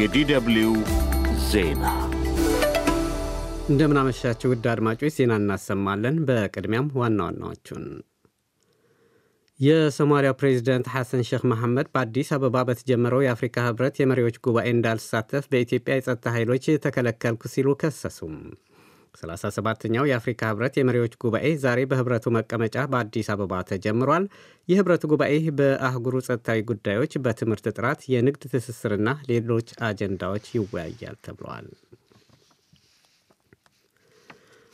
የዲደብልዩ ዜና እንደምናመሻችሁ ውድ አድማጮች ዜና እናሰማለን። በቅድሚያም ዋና ዋናዎቹን የሶማሊያው ፕሬዚደንት ሐሰን ሼክ መሐመድ በአዲስ አበባ በተጀመረው የአፍሪካ ህብረት የመሪዎች ጉባኤ እንዳልሳተፍ በኢትዮጵያ የጸጥታ ኃይሎች ተከለከልኩ ሲሉ ከሰሱም። 37ኛው የአፍሪካ ህብረት የመሪዎች ጉባኤ ዛሬ በህብረቱ መቀመጫ በአዲስ አበባ ተጀምሯል። የህብረቱ ጉባኤ በአህጉሩ ጸጥታዊ ጉዳዮች፣ በትምህርት ጥራት፣ የንግድ ትስስርና ሌሎች አጀንዳዎች ይወያያል ተብለዋል።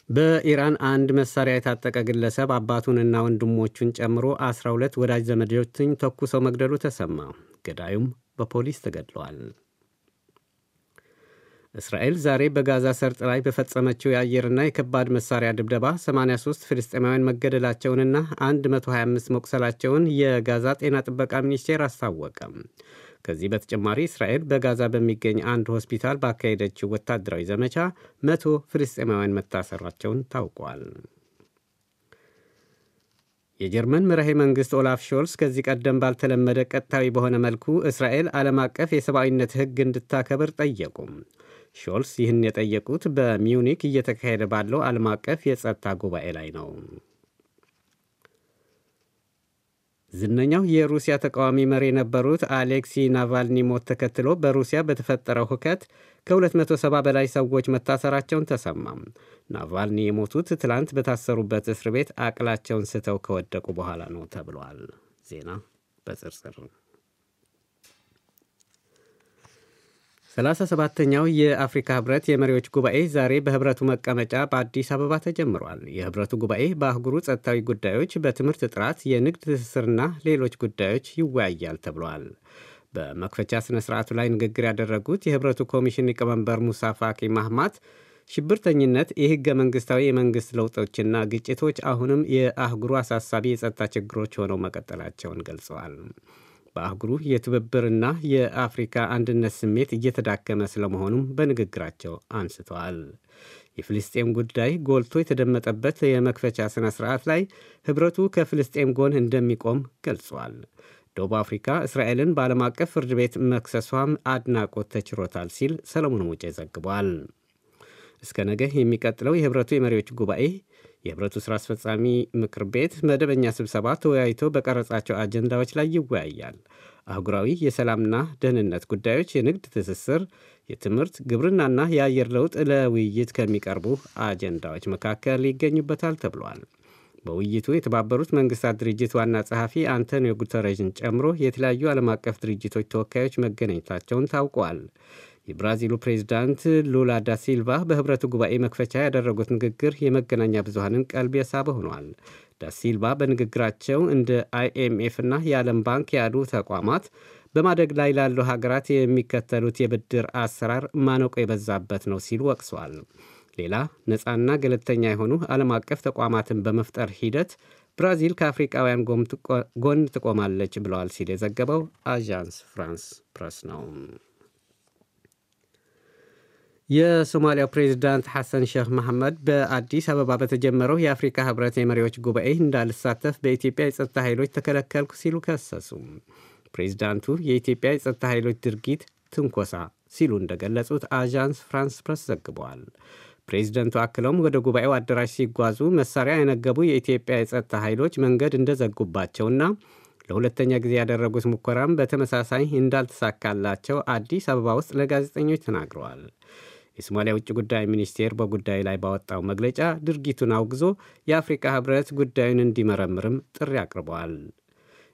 በኢራን አንድ መሳሪያ የታጠቀ ግለሰብ አባቱንና ወንድሞቹን ጨምሮ 12 ወዳጅ ዘመዶችን ተኩሰው መግደሉ ተሰማ። ገዳዩም በፖሊስ ተገድለዋል። እስራኤል ዛሬ በጋዛ ሰርጥ ላይ በፈጸመችው የአየርና የከባድ መሳሪያ ድብደባ 83 ፍልስጤማውያን መገደላቸውንና 125 መቁሰላቸውን የጋዛ ጤና ጥበቃ ሚኒስቴር አስታወቀም። ከዚህ በተጨማሪ እስራኤል በጋዛ በሚገኝ አንድ ሆስፒታል ባካሄደችው ወታደራዊ ዘመቻ መቶ ፍልስጤማውያን መታሰራቸውን ታውቋል። የጀርመን መራሄ መንግሥት ኦላፍ ሾልስ ከዚህ ቀደም ባልተለመደ ቀጥታዊ በሆነ መልኩ እስራኤል ዓለም አቀፍ የሰብአዊነት ሕግ እንድታከብር ጠየቁም። ሾልስ ይህን የጠየቁት በሚዩኒክ እየተካሄደ ባለው ዓለም አቀፍ የጸጥታ ጉባኤ ላይ ነው። ዝነኛው የሩሲያ ተቃዋሚ መሪ የነበሩት አሌክሲ ናቫልኒ ሞት ተከትሎ በሩሲያ በተፈጠረው ሁከት ከ270 በላይ ሰዎች መታሰራቸውን ተሰማም። ናቫልኒ የሞቱት ትላንት በታሰሩበት እስር ቤት አቅላቸውን ስተው ከወደቁ በኋላ ነው ተብሏል። ዜና በዝርዝር 37ተኛው የአፍሪካ ህብረት የመሪዎች ጉባኤ ዛሬ በህብረቱ መቀመጫ በአዲስ አበባ ተጀምሯል። የህብረቱ ጉባኤ በአህጉሩ ጸጥታዊ ጉዳዮች፣ በትምህርት ጥራት፣ የንግድ ትስስርና ሌሎች ጉዳዮች ይወያያል ተብሏል። በመክፈቻ ሥነ ሥርዓቱ ላይ ንግግር ያደረጉት የህብረቱ ኮሚሽን ሊቀመንበር ሙሳ ፋኪ ማህማት ሽብርተኝነት፣ የህገ መንግሥታዊ የመንግሥት ለውጦችና ግጭቶች አሁንም የአህጉሩ አሳሳቢ የጸጥታ ችግሮች ሆነው መቀጠላቸውን ገልጸዋል። በአህጉሩ የትብብርና የአፍሪካ አንድነት ስሜት እየተዳከመ ስለመሆኑም በንግግራቸው አንስተዋል። የፍልስጤም ጉዳይ ጎልቶ የተደመጠበት የመክፈቻ ሥነ ሥርዓት ላይ ኅብረቱ ከፍልስጤም ጎን እንደሚቆም ገልጿል። ደቡብ አፍሪካ እስራኤልን በዓለም አቀፍ ፍርድ ቤት መክሰሷም አድናቆት ተችሮታል ሲል ሰለሞን ሙጬ ዘግቧል። እስከ ነገ የሚቀጥለው የኅብረቱ የመሪዎች ጉባኤ የህብረቱ ሥራ አስፈጻሚ ምክር ቤት መደበኛ ስብሰባ ተወያይቶ በቀረጻቸው አጀንዳዎች ላይ ይወያያል። አህጉራዊ የሰላምና ደህንነት ጉዳዮች፣ የንግድ ትስስር፣ የትምህርት፣ ግብርናና የአየር ለውጥ ለውይይት ከሚቀርቡ አጀንዳዎች መካከል ይገኙበታል ተብሏል። በውይይቱ የተባበሩት መንግስታት ድርጅት ዋና ጸሐፊ አንቶኒዮ ጉተረዥን ጨምሮ የተለያዩ ዓለም አቀፍ ድርጅቶች ተወካዮች መገናኘታቸውን ታውቋል። የብራዚሉ ፕሬዚዳንት ሉላ ዳ ሲልቫ በህብረቱ ጉባኤ መክፈቻ ያደረጉት ንግግር የመገናኛ ብዙሃንን ቀልብ የሳበ ሆኗል። ዳ ሲልቫ በንግግራቸው እንደ አይኤምኤፍ እና የዓለም ባንክ ያሉ ተቋማት በማደግ ላይ ላሉ ሀገራት የሚከተሉት የብድር አሰራር ማነቆ የበዛበት ነው ሲሉ ወቅሰዋል። ሌላ ነፃና ገለልተኛ የሆኑ ዓለም አቀፍ ተቋማትን በመፍጠር ሂደት ብራዚል ከአፍሪቃውያን ጎን ትቆማለች ብለዋል ሲል የዘገበው አዣንስ ፍራንስ ፕረስ ነው። የሶማሊያው ፕሬዚዳንት ሐሰን ሼክ መሐመድ በአዲስ አበባ በተጀመረው የአፍሪካ ህብረት የመሪዎች ጉባኤ እንዳልሳተፍ በኢትዮጵያ የጸጥታ ኃይሎች ተከለከልኩ ሲሉ ከሰሱ። ፕሬዚዳንቱ የኢትዮጵያ የጸጥታ ኃይሎች ድርጊት ትንኮሳ ሲሉ እንደገለጹት አዣንስ ፍራንስ ፕረስ ዘግበዋል። ፕሬዚደንቱ አክለውም ወደ ጉባኤው አዳራሽ ሲጓዙ መሳሪያ የነገቡ የኢትዮጵያ የጸጥታ ኃይሎች መንገድ እንደዘጉባቸውና ለሁለተኛ ጊዜ ያደረጉት ሙከራም በተመሳሳይ እንዳልተሳካላቸው አዲስ አበባ ውስጥ ለጋዜጠኞች ተናግረዋል። የሶማሊያ ውጭ ጉዳይ ሚኒስቴር በጉዳዩ ላይ ባወጣው መግለጫ ድርጊቱን አውግዞ የአፍሪካ ህብረት ጉዳዩን እንዲመረምርም ጥሪ አቅርበዋል።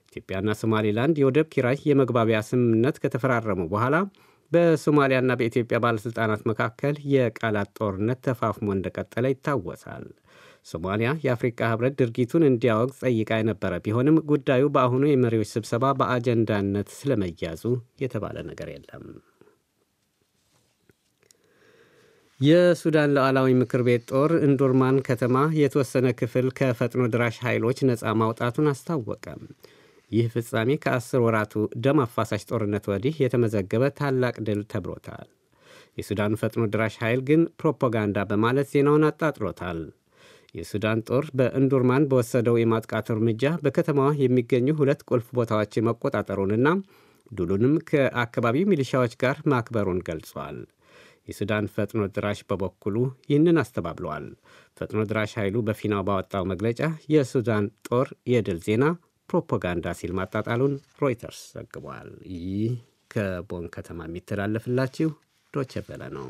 ኢትዮጵያና ሶማሌላንድ የወደብ ኪራይ የመግባቢያ ስምምነት ከተፈራረሙ በኋላ በሶማሊያና በኢትዮጵያ ባለሥልጣናት መካከል የቃላት ጦርነት ተፋፍሞ እንደቀጠለ ይታወሳል። ሶማሊያ የአፍሪካ ህብረት ድርጊቱን እንዲያወግዝ ጠይቃ የነበረ ቢሆንም ጉዳዩ በአሁኑ የመሪዎች ስብሰባ በአጀንዳነት ስለመያዙ የተባለ ነገር የለም። የሱዳን ሉዓላዊ ምክር ቤት ጦር እንዱርማን ከተማ የተወሰነ ክፍል ከፈጥኖ ድራሽ ኃይሎች ነፃ ማውጣቱን አስታወቀ። ይህ ፍጻሜ ከአስር ወራቱ ደም አፋሳሽ ጦርነት ወዲህ የተመዘገበ ታላቅ ድል ተብሎታል። የሱዳን ፈጥኖ ድራሽ ኃይል ግን ፕሮፓጋንዳ በማለት ዜናውን አጣጥሎታል። የሱዳን ጦር በእንዱርማን በወሰደው የማጥቃት እርምጃ በከተማዋ የሚገኙ ሁለት ቁልፍ ቦታዎችን መቆጣጠሩንና ድሉንም ከአካባቢው ሚሊሻዎች ጋር ማክበሩን ገልጿል። የሱዳን ፈጥኖ ድራሽ በበኩሉ ይህንን አስተባብለዋል። ፈጥኖ ድራሽ ኃይሉ በፊናው ባወጣው መግለጫ የሱዳን ጦር የድል ዜና ፕሮፓጋንዳ ሲል ማጣጣሉን ሮይተርስ ዘግቧል። ይህ ከቦን ከተማ የሚተላለፍላችሁ ዶቼ ቬለ ነው።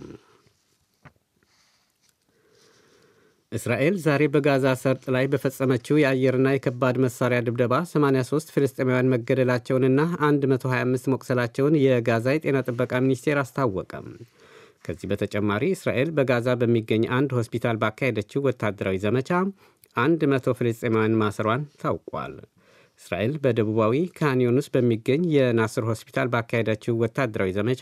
እስራኤል ዛሬ በጋዛ ሰርጥ ላይ በፈጸመችው የአየርና የከባድ መሳሪያ ድብደባ 83 ፍልስጤማውያን መገደላቸውንና 125 መቁሰላቸውን የጋዛ የጤና ጥበቃ ሚኒስቴር አስታወቀም። ከዚህ በተጨማሪ እስራኤል በጋዛ በሚገኝ አንድ ሆስፒታል ባካሄደችው ወታደራዊ ዘመቻ 100 ፍልስጤማውያን ማሰሯን ታውቋል። እስራኤል በደቡባዊ ካን ዩኑስ በሚገኝ የናስር ሆስፒታል ባካሄደችው ወታደራዊ ዘመቻ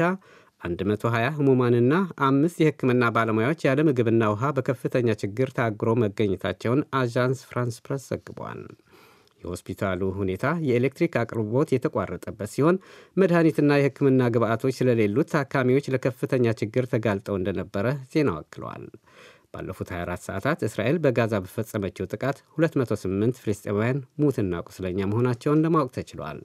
120 ህሙማንና አምስት የሕክምና ባለሙያዎች ያለ ምግብና ውሃ በከፍተኛ ችግር ታግሮ መገኘታቸውን አዣንስ ፍራንስ ፕረስ ዘግቧል። የሆስፒታሉ ሁኔታ የኤሌክትሪክ አቅርቦት የተቋረጠበት ሲሆን መድኃኒትና የሕክምና ግብዓቶች ስለሌሉት ታካሚዎች ለከፍተኛ ችግር ተጋልጠው እንደነበረ ዜናው አክለዋል። ባለፉት 24 ሰዓታት እስራኤል በጋዛ በፈጸመችው ጥቃት 208 ፍልስጤማውያን ሙትና ቁስለኛ መሆናቸውን ለማወቅ ተችሏል።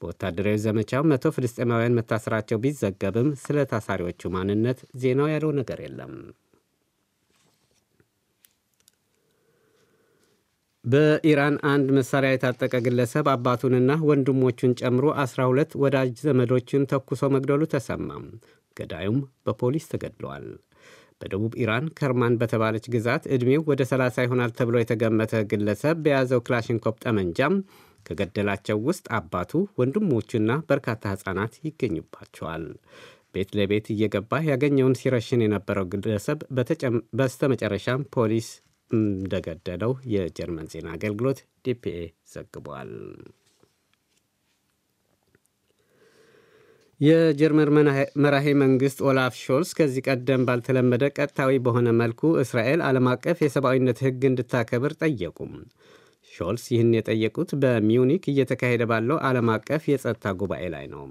በወታደራዊ ዘመቻው መቶ ፍልስጤማውያን መታሰራቸው ቢዘገብም ስለ ታሳሪዎቹ ማንነት ዜናው ያለው ነገር የለም። በኢራን አንድ መሳሪያ የታጠቀ ግለሰብ አባቱንና ወንድሞቹን ጨምሮ 12 ወዳጅ ዘመዶችን ተኩሶ መግደሉ ተሰማም። ገዳዩም በፖሊስ ተገድለዋል። በደቡብ ኢራን ከርማን በተባለች ግዛት ዕድሜው ወደ 30 ይሆናል ተብሎ የተገመተ ግለሰብ በያዘው ክላሽንኮፕ ጠመንጃም ከገደላቸው ውስጥ አባቱ፣ ወንድሞቹና በርካታ ሕፃናት ይገኙባቸዋል። ቤት ለቤት እየገባ ያገኘውን ሲረሽን የነበረው ግለሰብ በስተመጨረሻም ፖሊስ እንደገደለው የጀርመን ዜና አገልግሎት ዲፒኤ ዘግቧል። የጀርመን መራሄ መንግሥት ኦላፍ ሾልስ ከዚህ ቀደም ባልተለመደ ቀጥታዊ በሆነ መልኩ እስራኤል ዓለም አቀፍ የሰብአዊነት ሕግ እንድታከብር ጠየቁም። ሾልስ ይህን የጠየቁት በሚዩኒክ እየተካሄደ ባለው ዓለም አቀፍ የጸጥታ ጉባኤ ላይ ነው።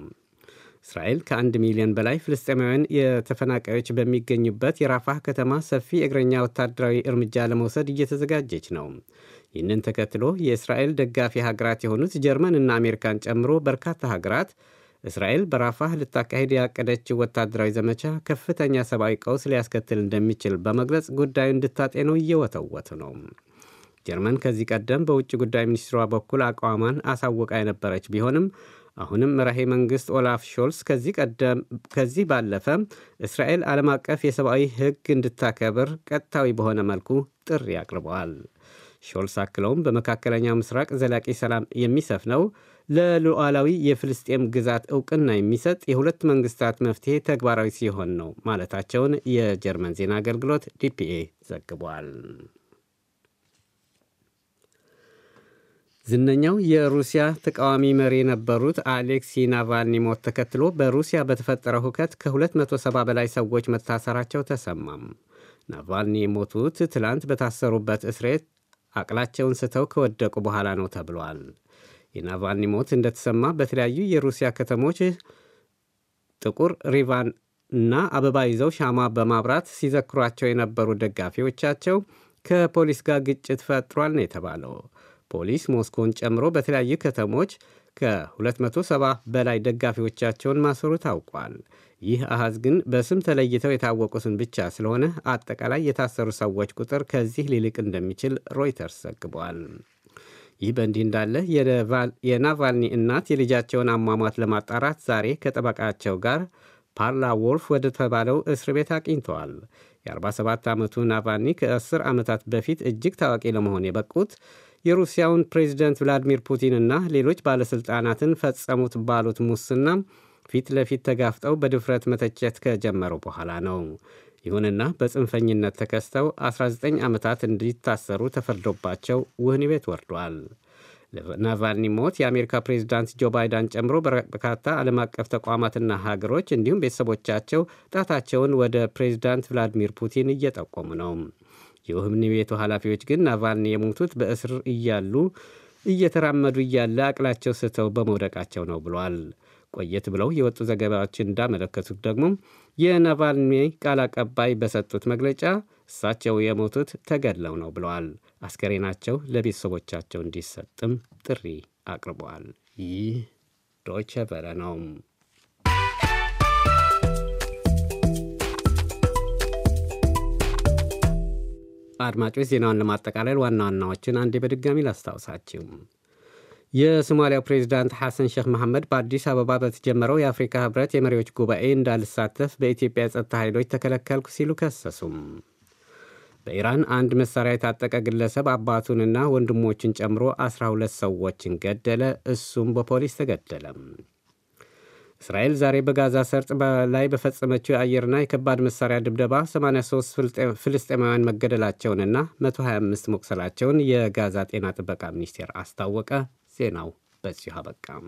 እስራኤል ከአንድ ሚሊዮን በላይ ፍልስጤማውያን የተፈናቃዮች በሚገኙበት የራፋህ ከተማ ሰፊ እግረኛ ወታደራዊ እርምጃ ለመውሰድ እየተዘጋጀች ነው። ይህንን ተከትሎ የእስራኤል ደጋፊ ሀገራት የሆኑት ጀርመን እና አሜሪካን ጨምሮ በርካታ ሀገራት እስራኤል በራፋህ ልታካሄድ ያቀደችው ወታደራዊ ዘመቻ ከፍተኛ ሰብአዊ ቀውስ ሊያስከትል እንደሚችል በመግለጽ ጉዳዩ እንድታጤነው እየወተወቱ ነው። ጀርመን ከዚህ ቀደም በውጭ ጉዳይ ሚኒስትሯ በኩል አቋሟን አሳውቃ የነበረች ቢሆንም አሁንም መራሄ መንግሥት ኦላፍ ሾልስ ከዚህ ባለፈ እስራኤል ዓለም አቀፍ የሰብአዊ ሕግ እንድታከብር ቀጥታዊ በሆነ መልኩ ጥሪ አቅርበዋል። ሾልስ አክለውም በመካከለኛው ምስራቅ ዘላቂ ሰላም የሚሰፍነው ለሉዓላዊ የፍልስጤም ግዛት እውቅና የሚሰጥ የሁለት መንግስታት መፍትሄ ተግባራዊ ሲሆን ነው ማለታቸውን የጀርመን ዜና አገልግሎት ዲፒኤ ዘግቧል። ዝነኛው የሩሲያ ተቃዋሚ መሪ የነበሩት አሌክሲ ናቫልኒ ሞት ተከትሎ በሩሲያ በተፈጠረው ሁከት ከ270 በላይ ሰዎች መታሰራቸው ተሰማም። ናቫልኒ የሞቱት ትላንት በታሰሩበት እስሬት አቅላቸውን ስተው ከወደቁ በኋላ ነው ተብሏል። የናቫልኒ ሞት እንደተሰማ በተለያዩ የሩሲያ ከተሞች ጥቁር ሪቫን እና አበባ ይዘው ሻማ በማብራት ሲዘክሯቸው የነበሩ ደጋፊዎቻቸው ከፖሊስ ጋር ግጭት ፈጥሯል ነው የተባለው። ፖሊስ ሞስኮን ጨምሮ በተለያዩ ከተሞች ከ270 በላይ ደጋፊዎቻቸውን ማሰሩ ታውቋል። ይህ አሃዝ ግን በስም ተለይተው የታወቁትን ብቻ ስለሆነ አጠቃላይ የታሰሩ ሰዎች ቁጥር ከዚህ ሊልቅ እንደሚችል ሮይተርስ ዘግቧል። ይህ በእንዲህ እንዳለ የናቫልኒ እናት የልጃቸውን አሟሟት ለማጣራት ዛሬ ከጠበቃቸው ጋር ፓርላ ወልፍ ወደ ተባለው እስር ቤት አቅኝተዋል። የ47 ዓመቱ ናቫልኒ ከ10 ዓመታት በፊት እጅግ ታዋቂ ለመሆን የበቁት የሩሲያውን ፕሬዚደንት ቭላዲሚር ፑቲንና ሌሎች ባለሥልጣናትን ፈጸሙት ባሉት ሙስና ፊት ለፊት ተጋፍጠው በድፍረት መተቸት ከጀመሩ በኋላ ነው። ይሁንና በጽንፈኝነት ተከስተው 19 ዓመታት እንዲታሰሩ ተፈርዶባቸው ውህኒ ቤት ወርዷል። ለናቫልኒ ሞት የአሜሪካ ፕሬዚዳንት ጆ ባይዳን ጨምሮ በርካታ ዓለም አቀፍ ተቋማትና ሀገሮች እንዲሁም ቤተሰቦቻቸው ጣታቸውን ወደ ፕሬዚዳንት ቭላዲሚር ፑቲን እየጠቆሙ ነው። የውህኒ ቤቱ ኃላፊዎች ግን ናቫልኒ የሞቱት በእስር እያሉ እየተራመዱ እያለ አቅላቸው ስተው በመውደቃቸው ነው ብሏል። ቆየት ብለው የወጡ ዘገባዎች እንዳመለከቱት ደግሞ የናቫልኒ ቃል አቀባይ በሰጡት መግለጫ እሳቸው የሞቱት ተገድለው ነው ብለዋል። አስከሬናቸው ለቤተሰቦቻቸው እንዲሰጥም ጥሪ አቅርበዋል። ይህ ዶይቸ ቬለ ነው። አድማጮች ዜናውን ለማጠቃለል ዋና ዋናዎችን አንዴ በድጋሚ ላስታውሳችሁ። የሶማሊያው ፕሬዚዳንት ሐሰን ሼክ መሐመድ በአዲስ አበባ በተጀመረው የአፍሪካ ህብረት የመሪዎች ጉባኤ እንዳልሳተፍ በኢትዮጵያ የጸጥታ ኃይሎች ተከለከልኩ ሲሉ ከሰሱም። በኢራን አንድ መሳሪያ የታጠቀ ግለሰብ አባቱንና ወንድሞችን ጨምሮ 12 ሰዎችን ገደለ። እሱም በፖሊስ ተገደለም። እስራኤል ዛሬ በጋዛ ሰርጥ ላይ በፈጸመችው የአየርና የከባድ መሳሪያ ድብደባ 83 ፍልስጤማውያን መገደላቸውንና 125 መቁሰላቸውን የጋዛ ጤና ጥበቃ ሚኒስቴር አስታወቀ። ዜናው በዚሁ አበቃም።